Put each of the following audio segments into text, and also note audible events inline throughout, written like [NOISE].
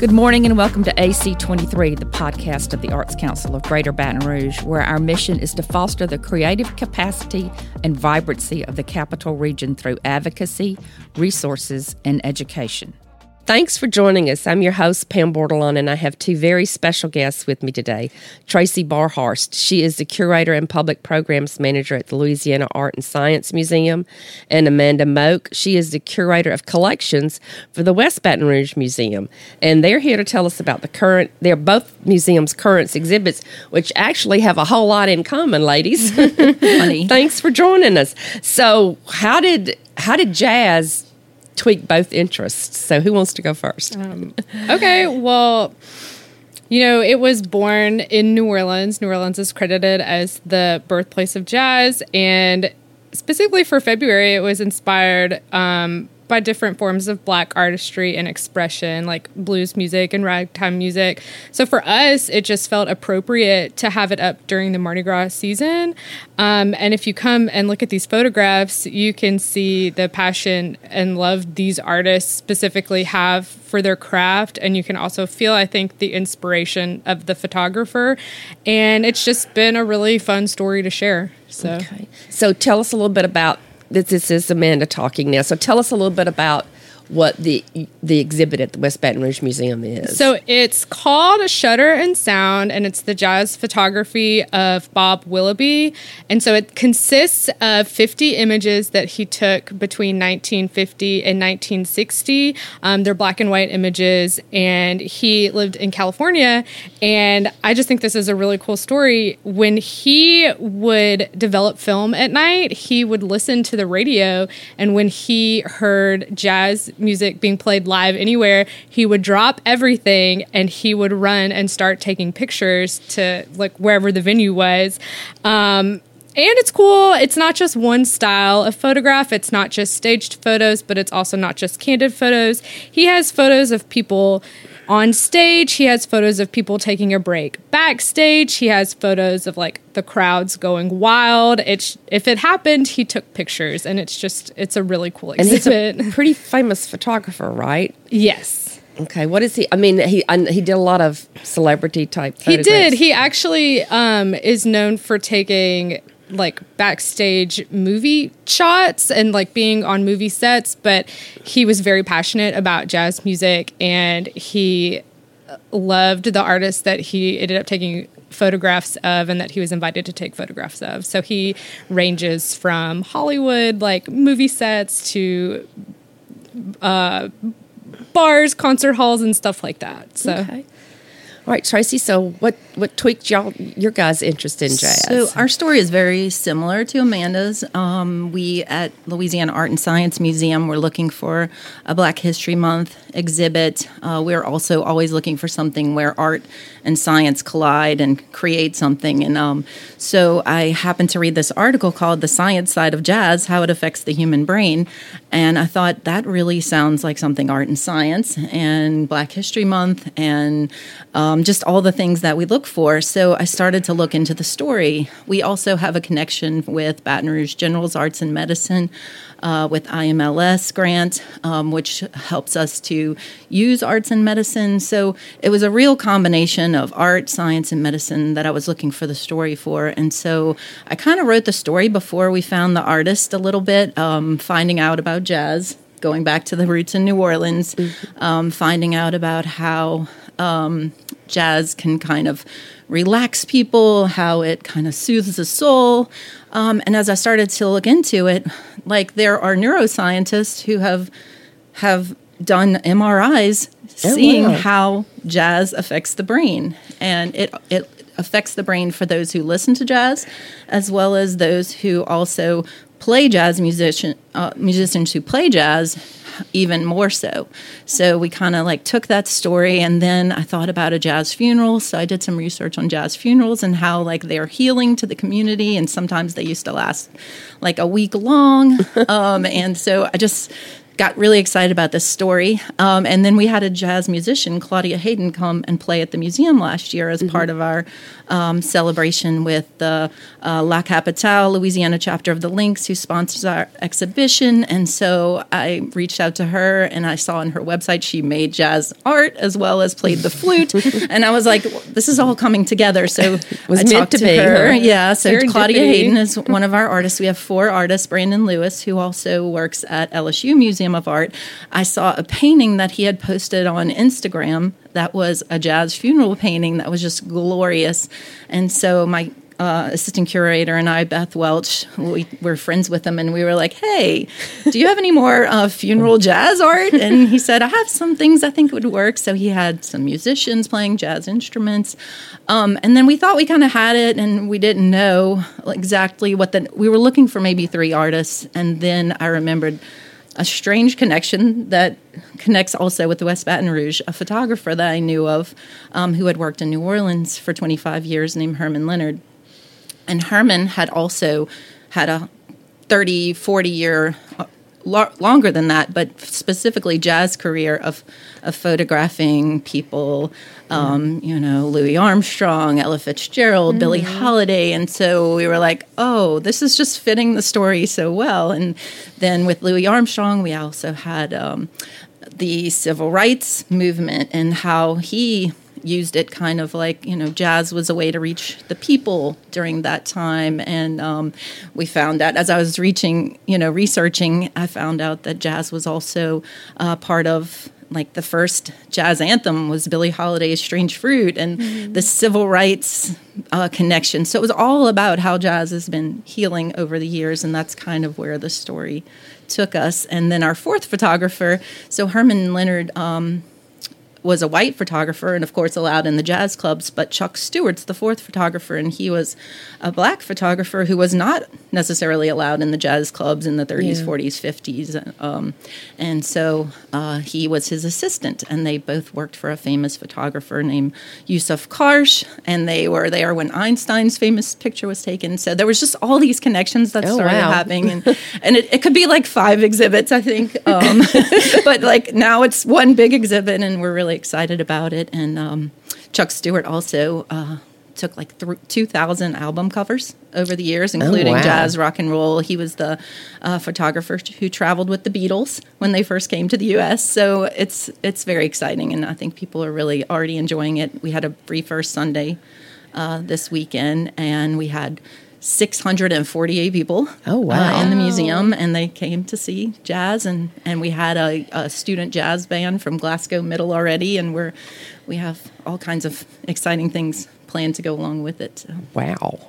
Good morning and welcome to AC23, the podcast of the Arts Council of Greater Baton Rouge, where our mission is to foster the creative capacity and vibrancy of the capital region through advocacy, resources, and education. Thanks for joining us. I'm your host, Pam Bordelon, and I have two very special guests with me today. Tracey Barhorst. She is the curator and public programs manager at the Louisiana Art and Science Museum. And Amanda Moak. She is the curator of collections for the West Baton Rouge Museum. And they're here to tell us about the current, they're both museums' current exhibits, which actually have a whole lot in common, ladies. [LAUGHS] [LAUGHS] Thanks for joining us. So, how did how did jazz tweak both interests. So, who wants to go first? Um, [LAUGHS] okay, well, you know, it was born in New Orleans. New Orleans is credited as the birthplace of jazz, and specifically for February, it was inspired um, by different forms of black artistry and expression, like blues music and ragtime music. So for us, it just felt appropriate to have it up during the Mardi Gras season. Um, and if you come and look at these photographs, you can see the passion and love these artists specifically have for their craft. And you can also feel, I think, the inspiration of the photographer. And it's just been a really fun story to share. So, okay. so tell us a little bit about this is Amanda talking now. So tell us a little bit about what the the exhibit at the West Baton Rouge Museum is. So it's called Shutter and Sound, and it's the jazz photography of Bob Willoughby. And so it consists of 50 images that he took between 1950 and 1960. Um, they're black and white images, and he lived in California. And I just think this is a really cool story. When he would develop film at night, he would listen to the radio, and when he heard jazz music being played live anywhere, he would drop everything and he would run and start taking pictures to like wherever the venue was. Um, and it's cool. It's not just one style of photograph. It's not just staged photos, but it's also not just candid photos. He has photos of people on stage, he has photos of people taking a break. Backstage, he has photos of like the crowds going wild. It's if it happened, he took pictures, and it's just it's a really cool exhibit. And he's a [LAUGHS] pretty famous photographer, right? Yes. Okay, what is he? I mean, he he did a lot of celebrity type. He did. He actually um, is known for taking like backstage movie shots and like being on movie sets, but he was very passionate about jazz music and he loved the artists that he ended up taking photographs of and that he was invited to take photographs of. So he ranges from Hollywood, like movie sets, to uh, bars, concert halls, and stuff like that. So. Okay. All right, Tracey. So, what what tweaked y'all your guys' interest in jazz? So, our story is very similar to Amanda's. Um, we at Louisiana Art and Science Museum we're looking for a Black History Month exhibit. Uh, we're also always looking for something where art and science collide and create something. And um, so, I happened to read this article called "The Science Side of Jazz: How It Affects the Human Brain," and I thought that really sounds like something art and science and Black History Month and um, um, just all the things that we look for. So I started to look into the story. We also have a connection with Baton Rouge General's Arts and Medicine uh, with IMLS grant, um, which helps us to use arts and medicine. So it was a real combination of art, science, and medicine that I was looking for the story for. And so I kind of wrote the story before we found the artist a little bit, um, finding out about jazz going back to the roots in New Orleans, mm-hmm. um, finding out about how um, jazz can kind of relax people, how it kind of soothes the soul. Um, and as I started to look into it, like there are neuroscientists who have have done MRIs oh, seeing wow. how jazz affects the brain, and it it affects the brain for those who listen to jazz, as well as those who also play jazz musician uh, musicians who play jazz even more so. So we kind of like took that story and then I thought about a jazz funeral. So I did some research on jazz funerals and how like they're healing to the community and sometimes they used to last like a week long. [LAUGHS] um, and so I just got really excited about this story. Um, and then we had a jazz musician, Claudia Hayden, come and play at the museum last year as mm-hmm. part of our um, celebration with the uh, La Capitale, Louisiana chapter of the Links, who sponsors our exhibition. And so I reached out to her and I saw on her website she made jazz art as well as played the flute. [LAUGHS] and I was like, this is all coming together. So was I meant to, to be. her. Yeah. So Claudia Hayden is one of our artists. We have four artists, Brandon Lewis, who also works at LSU Museum of Art. I saw a painting that he had posted on Instagram that was a jazz funeral painting that was just glorious. And so my uh, assistant curator and I, Beth Welch, we were friends with him, and we were like, "Hey, do you have any more uh, funeral jazz art?" And he said, "I have some things I think would work." So he had some musicians playing jazz instruments, um, and then we thought we kind of had it, and we didn't know exactly what the. We were looking for maybe three artists, and then I remembered a strange connection that connects also with the West Baton Rouge, a photographer that I knew of um, who had worked in New Orleans for 25 years named Herman Leonard. And Herman had also had a 30, 40 year, uh, lo- longer than that, but specifically jazz career of, of photographing people, um, you know, Louis Armstrong, Ella Fitzgerald, mm-hmm. Billie Holiday. And so we were like, oh, this is just fitting the story so well. And then with Louis Armstrong, we also had um, the civil rights movement and how he used it kind of like you know jazz was a way to reach the people during that time and um, we found out as i was reaching you know researching i found out that jazz was also uh, part of like the first jazz anthem was Billie Holiday's "Strange Fruit" and mm-hmm. the civil rights uh, connection. So it was all about how jazz has been healing over the years, and that's kind of where the story took us. And then our fourth photographer, so Herman Leonard. Um, was a white photographer and of course allowed in the jazz clubs but chuck stewart's the fourth photographer and he was a black photographer who was not necessarily allowed in the jazz clubs in the 30s yeah. 40s 50s um, and so uh, he was his assistant and they both worked for a famous photographer named yousuf karsh and they were there when einstein's famous picture was taken so there was just all these connections that oh, started wow. happening and, and it, it, could be like five exhibits i think um, [LAUGHS] but like now it's one big exhibit and we're really really excited about it. And um, Chuck Stewart also uh, took like th- 2,000 album covers over the years, oh, including oh, wow. jazz, rock and roll. He was the uh, photographer who traveled with the Beatles when they first came to the U.S. So it's it's very exciting, and I think people are really already enjoying it. We had a free first Sunday uh, this weekend, and we had 648 people oh wow uh, in the museum and they came to see jazz and and we had a, a, student jazz band from glasgow middle already and we're we have all kinds of exciting things planned to go along with it so. wow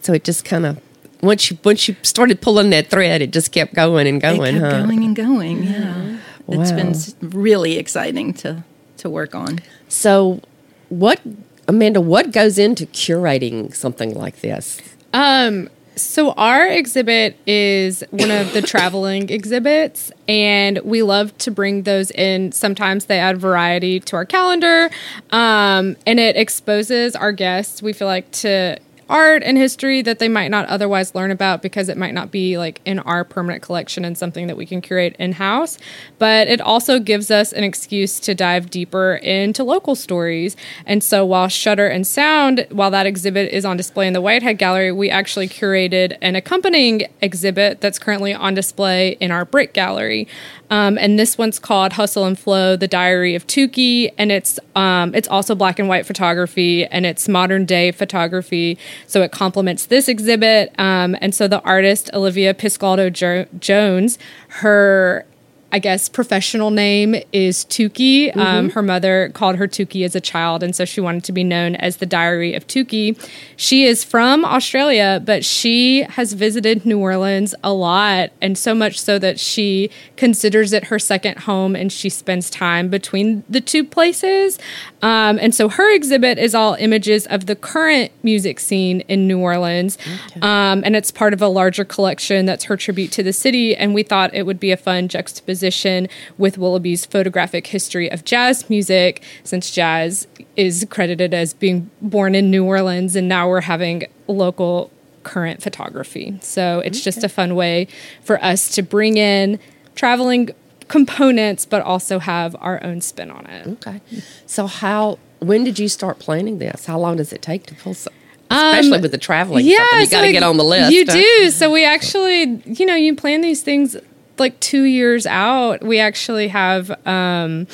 so it just kind of once you once you started pulling that thread it just kept going and going it kept huh? going and going yeah wow. it's been really exciting to to work on so what amanda what goes into curating something like this um, so our exhibit is one of the [COUGHS] traveling exhibits, and we love to bring those in. Sometimes they add variety to our calendar, um, and it exposes our guests. We feel like to art and history that they might not otherwise learn about because it might not be like in our permanent collection and something that we can curate in house. But it also gives us an excuse to dive deeper into local stories. And so while Shutter and Sound, while that exhibit is on display in the Whitehead Gallery, we actually curated an accompanying exhibit that's currently on display in our Brick Gallery. Um, and this one's called Hustle and Flow: The Diary of Toukie, and it's um, it's also black and white photography and it's modern day photography. So it complements this exhibit. Um, and so the artist Olivia Piscaldo jo- Jones, her I guess, professional name is Toukie. Um, mm-hmm. Um, her mother called her Toukie as a child, and so she wanted to be known as the Diary of Toukie. She is from Australia, but she has visited New Orleans a lot, and so much so that she considers it her second home, and she spends time between the two places. Um, and so her exhibit is all images of the current music scene in New Orleans, okay. um, and it's part of a larger collection that's her tribute to the city. And we thought it would be a fun juxtaposition with Willoughby's photographic history of jazz music, since jazz is credited as being born in New Orleans, and now we're having local current photography. So it's okay. just a fun way for us to bring in traveling components, but also have our own spin on it. Okay. So how when did you start planning this? How long does it take to pull some especially with the traveling Yeah, something you so got to get on the list. You huh? do. So we actually, you know, you plan these things like two years out. We actually have um,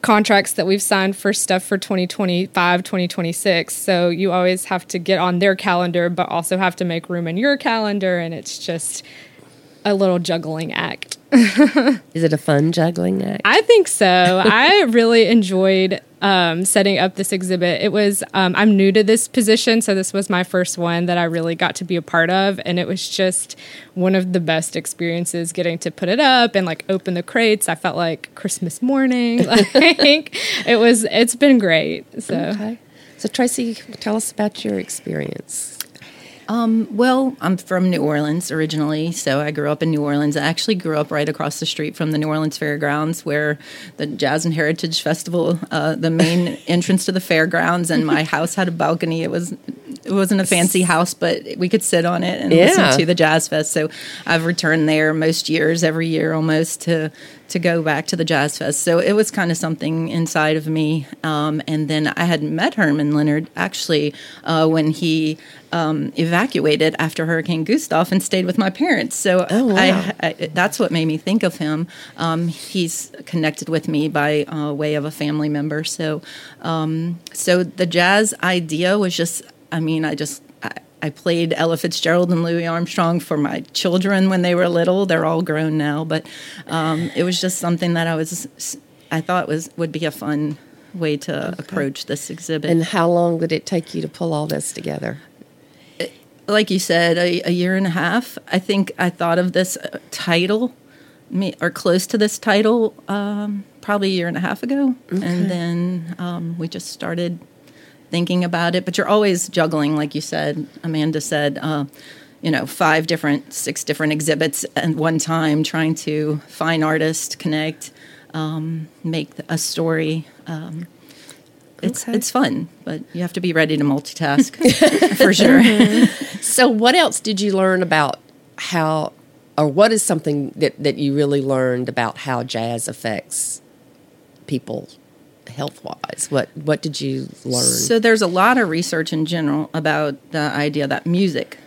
contracts that we've signed for stuff for 2025, 2026. So you always have to get on their calendar, but also have to make room in your calendar. And it's just a little juggling act. [LAUGHS] Is it a fun juggling act? I think so. I really enjoyed um, setting up this exhibit. It was, um, I'm new to this position, so this was my first one that I really got to be a part of. And it was just one of the best experiences getting to put it up and like open the crates. I felt like Christmas morning. [LAUGHS] like it was, it's been great. So. Okay. So Tracey, tell us about your experience. Well, I'm from New Orleans originally, so I grew up in New Orleans. I actually grew up right across the street from the New Orleans Fairgrounds, where the Jazz and Heritage Festival, uh, the main [LAUGHS] entrance to the fairgrounds, and my house had a balcony. It was it wasn't a fancy house, but we could sit on it and Yeah. listen to the Jazz Fest. So I've returned there most years, every year almost to to go back to the Jazz Fest. So it was kind of something inside of me. Um, and then I had met Herman Leonard actually uh, when he um, evacuated after Hurricane Gustav and stayed with my parents. So Oh, wow. I, I, that's what made me think of him. Um, he's connected with me by uh, way of a family member. So, um, so the jazz idea was just, I mean, I just, I, I played Ella Fitzgerald and Louis Armstrong for my children when they were little. They're all grown now, but um, it was just something that I was, I thought was would be a fun way to approach this exhibit. And how long did it take you to pull all this together? like you said, a, a year and a half. I think I thought of this uh, title, me- or close to this title, um, probably a year and a half ago, and then um, we just started thinking about it. But you're always juggling, like you said, Amanda said. Uh, you know, five different, six different exhibits at one time, trying to find artists, connect, um, make a story. Um, it's Okay. it's fun, but you have to be ready to multitask [LAUGHS] for sure. So, what else did you learn about how, or what is something that, that you really learned about how jazz affects people health wise? What What did you learn? So there's a lot of research in general about the idea that music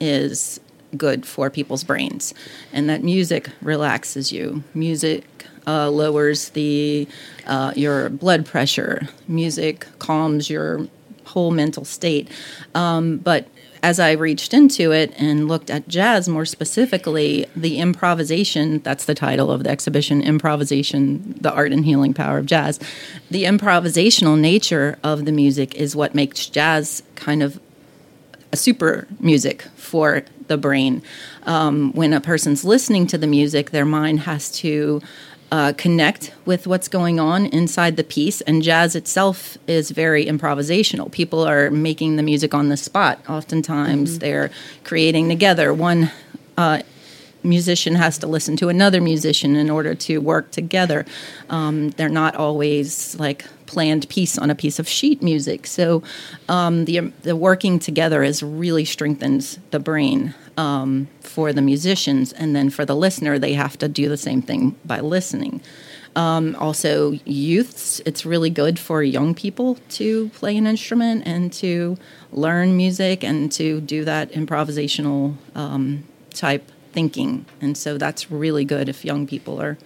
is good for people's brains, and that music relaxes you. Music uh, lowers the uh, your blood pressure. Music calms your whole mental state. Um, but as I reached into it and looked at jazz more specifically, the improvisation that's the title of the exhibition Improvisation, the Art and Healing Power of Jazz. The improvisational nature of the music is what makes jazz kind of a super music for the brain. Um, when a person's listening to the music, their mind has to uh, connect with what's going on inside the piece, and jazz itself is very improvisational. People are making the music on the spot. Oftentimes, they're creating together. One uh, musician has to listen to another musician in order to work together. Um, they're not always like planned piece on a piece of sheet music. So um, the the working together is really strengthens the brain um, for the musicians, and then for the listener, they have to do the same thing by listening. Um, also, youths, it's really good for young people to play an instrument and to learn music and to do that improvisational um, type thinking. And so that's really good if young people are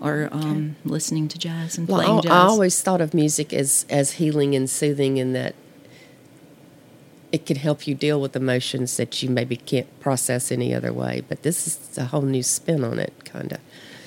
are um, listening to jazz and Well, playing jazz. I always thought of music as as healing and soothing, in that it can help you deal with emotions that you maybe can't process any other way. But this is a whole new spin on it, kind of.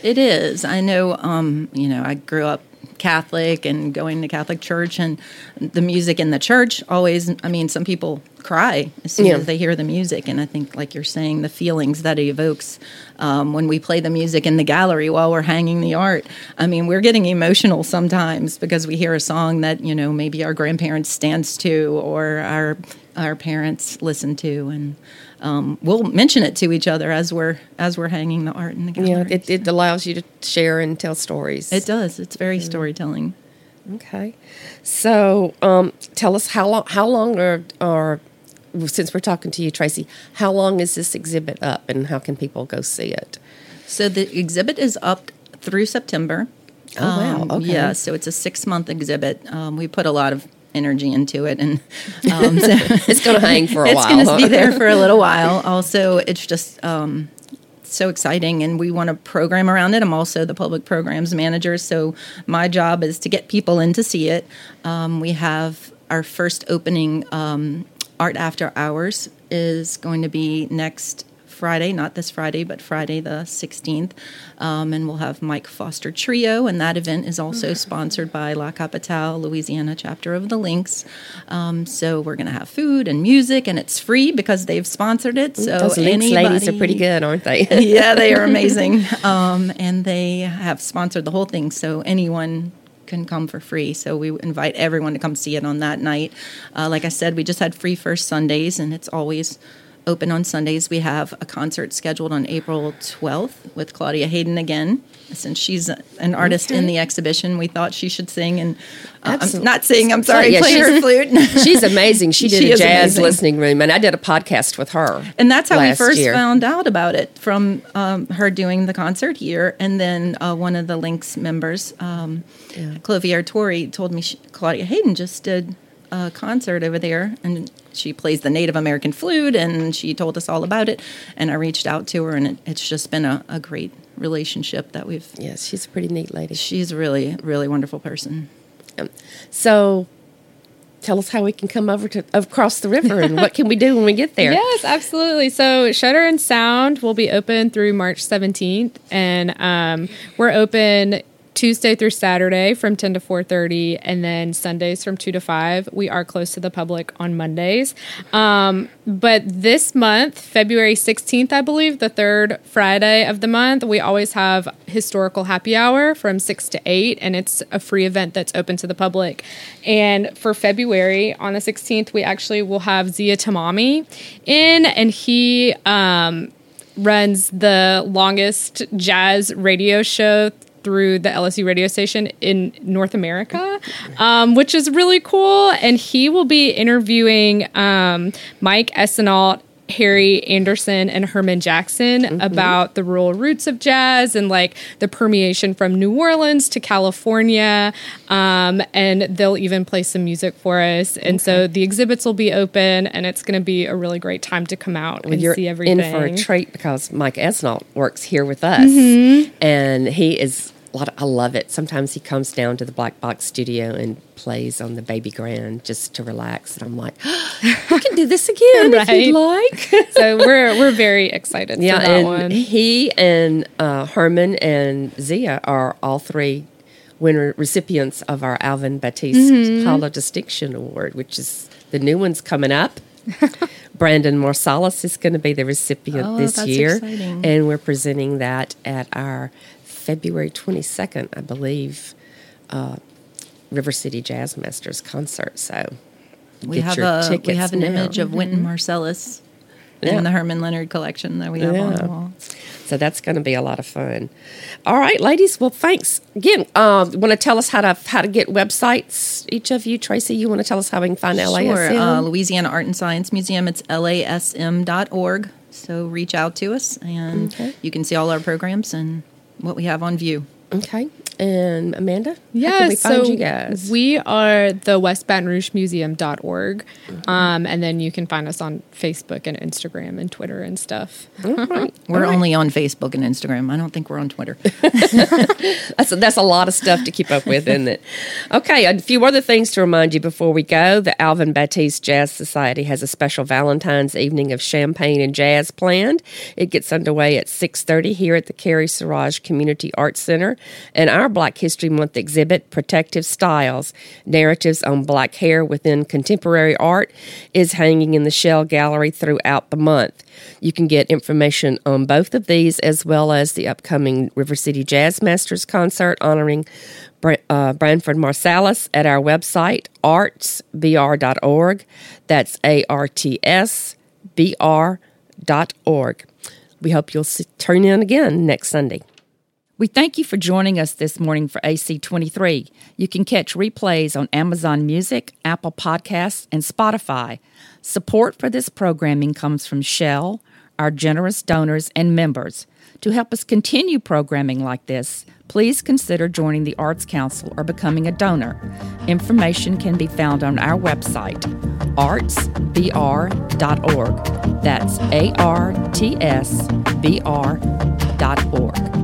It is. I know, um, you know, I grew up Catholic and going to Catholic church, and the music in the church always, I mean, some people cry as soon Yeah. as they hear the music. And I think, like you're saying, the feelings that it evokes um, when we play the music in the gallery while we're hanging the art. I mean, we're getting emotional sometimes because we hear a song that, you know, maybe our grandparents dance to or our our parents listen to and um, we'll mention it to each other as we're as we're hanging the art in the gallery. Yeah, it, it allows you to share and tell stories. It does. It's very storytelling. Okay, so um, tell us how long? How long are are since we're talking to you, Tracey? How long is this exhibit up, and how can people go see it? So the exhibit is up through September. Oh, wow. Um, Okay. Yeah, so it's a six month exhibit. Um, we put a lot of energy into it, and [LAUGHS] um, so [LAUGHS] It's going to hang for a it's while. going to be there for a [LAUGHS] little while. Also, it's just um, so exciting, and we want to program around it. I'm also the public programs manager, so my job is to get people in to see it. Um, we have our first opening, um, Art After Hours, is going to be next Friday, not this Friday, but Friday the 16th. Um, and we'll have Mike Foster Trio, and that event is also sponsored by La Capitale, Louisiana chapter of the Links. Um, so we're going to have food and music, and it's free because they've sponsored it. So Those Links ladies are pretty good, aren't they? [LAUGHS] [LAUGHS] yeah, they are amazing. Um, and they have sponsored the whole thing, so anyone can come for free. So we invite everyone to come see it on that night. Uh, like I said, we just had free first Sundays, and it's always open on Sundays. We have a concert scheduled on April 12th with Claudia Hayden again. Since she's an artist in the exhibition, we thought she should sing and uh, I'm not sing. I'm sorry, Yeah, play her she's- flute. [LAUGHS] She's amazing. She did She a jazz amazing. listening room, and I did a podcast with her. And that's how we first year. found out about it from um, her doing the concert here. And then uh, one of the Links members, um, Clovier Torrey, told me she, Claudia Hayden just did a concert over there. And she plays the Native American flute, and she told us all about it. And I reached out to her, and it, it's just been a, a great relationship that we've. Yes, she's a pretty neat lady. She's a really, really wonderful person. So, tell us how we can come over to across the river, and what can we do when we get there? Yes, absolutely. So Shutter and Sound will be open through March 17th, and um, we're open Tuesday through Saturday from 10 to 4:30, and then Sundays from 2 to 5. We are closed to the public on Mondays, um, but this month, February 16th, I believe, the third Friday of the month, we always have historical happy hour from 6 to 8, and it's a free event that's open to the public. And for February on the 16th, we actually will have Zia Tamami in, and he um, runs the longest jazz radio show through the LSU radio station in North America, um, which is really cool. And he will be interviewing um, Mike Esnault. Harry Anderson and Herman Jackson about the rural roots of jazz and like the permeation from New Orleans to California. Um, and they'll even play some music for us. And so the exhibits will be open and it's going to be a really great time to come out Well, and you're see everything. in for a treat because Mike Esnault works here with us, Mm-hmm. and he is. Lot of- I love it. Sometimes he comes down to the Black Box Studio and plays on the baby grand just to relax, and I'm like, [GASPS] "We can do this again if you'd [LAUGHS] like." [LAUGHS] so we're we're very excited yeah, for that and one. he and uh, Herman and Zia are all three winner recipients of our Alvin Batiste Mm-hmm. Distinction Award, which is the new one's coming up. [LAUGHS] Branford Marsalis is going to be the recipient Oh, this year, exciting. and we're presenting that at our February 22nd, I believe, uh, River City Jazz Masters concert. So We have your a we have an now. image of Wynton Marsalis Yeah. in the Herman Leonard collection that we have on the wall. So that's going to be a lot of fun. All right, ladies. Well, thanks again. Uh, want to tell us how to how to get websites? Each of you, Tracey. You want to tell us how we can find LASM? Sure. Uh, Louisiana Art and Science Museum. It's lasm.org. So reach out to us, and Okay. you can see all our programs and what we have on view. okay. And Amanda, how Yeah, can we find so you guys? we are the West Baton Rouge Museum.org. Mm-hmm. Um, and then you can find us on Facebook and Instagram and Twitter and stuff. All right. We're All right. only on Facebook and Instagram. I don't think we're on Twitter. [LAUGHS] That's a, that's a lot of stuff to keep up with, isn't it? Okay, a few other things to remind you before we go. The Alvin Batiste Jazz Society has a special Valentine's evening of champagne and jazz planned. It gets underway at 6.30 here at the Cary Saurage Community Arts Center. And our Black History Month exhibit, Protective Styles, Narratives on Black Hair Within Contemporary Art, is hanging in the Shell Gallery throughout the month. You can get information on both of these as well as the upcoming River City Jazz Masters concert honoring uh, Branford Marsalis at our website, artsbr.org. That's A R T S B R dot org. We hope you'll turn in again next Sunday. We thank you for joining us this morning for AC23. You can catch replays on Amazon Music, Apple Podcasts, and Spotify. Support for this programming comes from Shell, our generous donors and members. To help us continue programming like this, please consider joining the Arts Council or becoming a donor. Information can be found on our website, artsbr.org. That's A R T S B R dot org.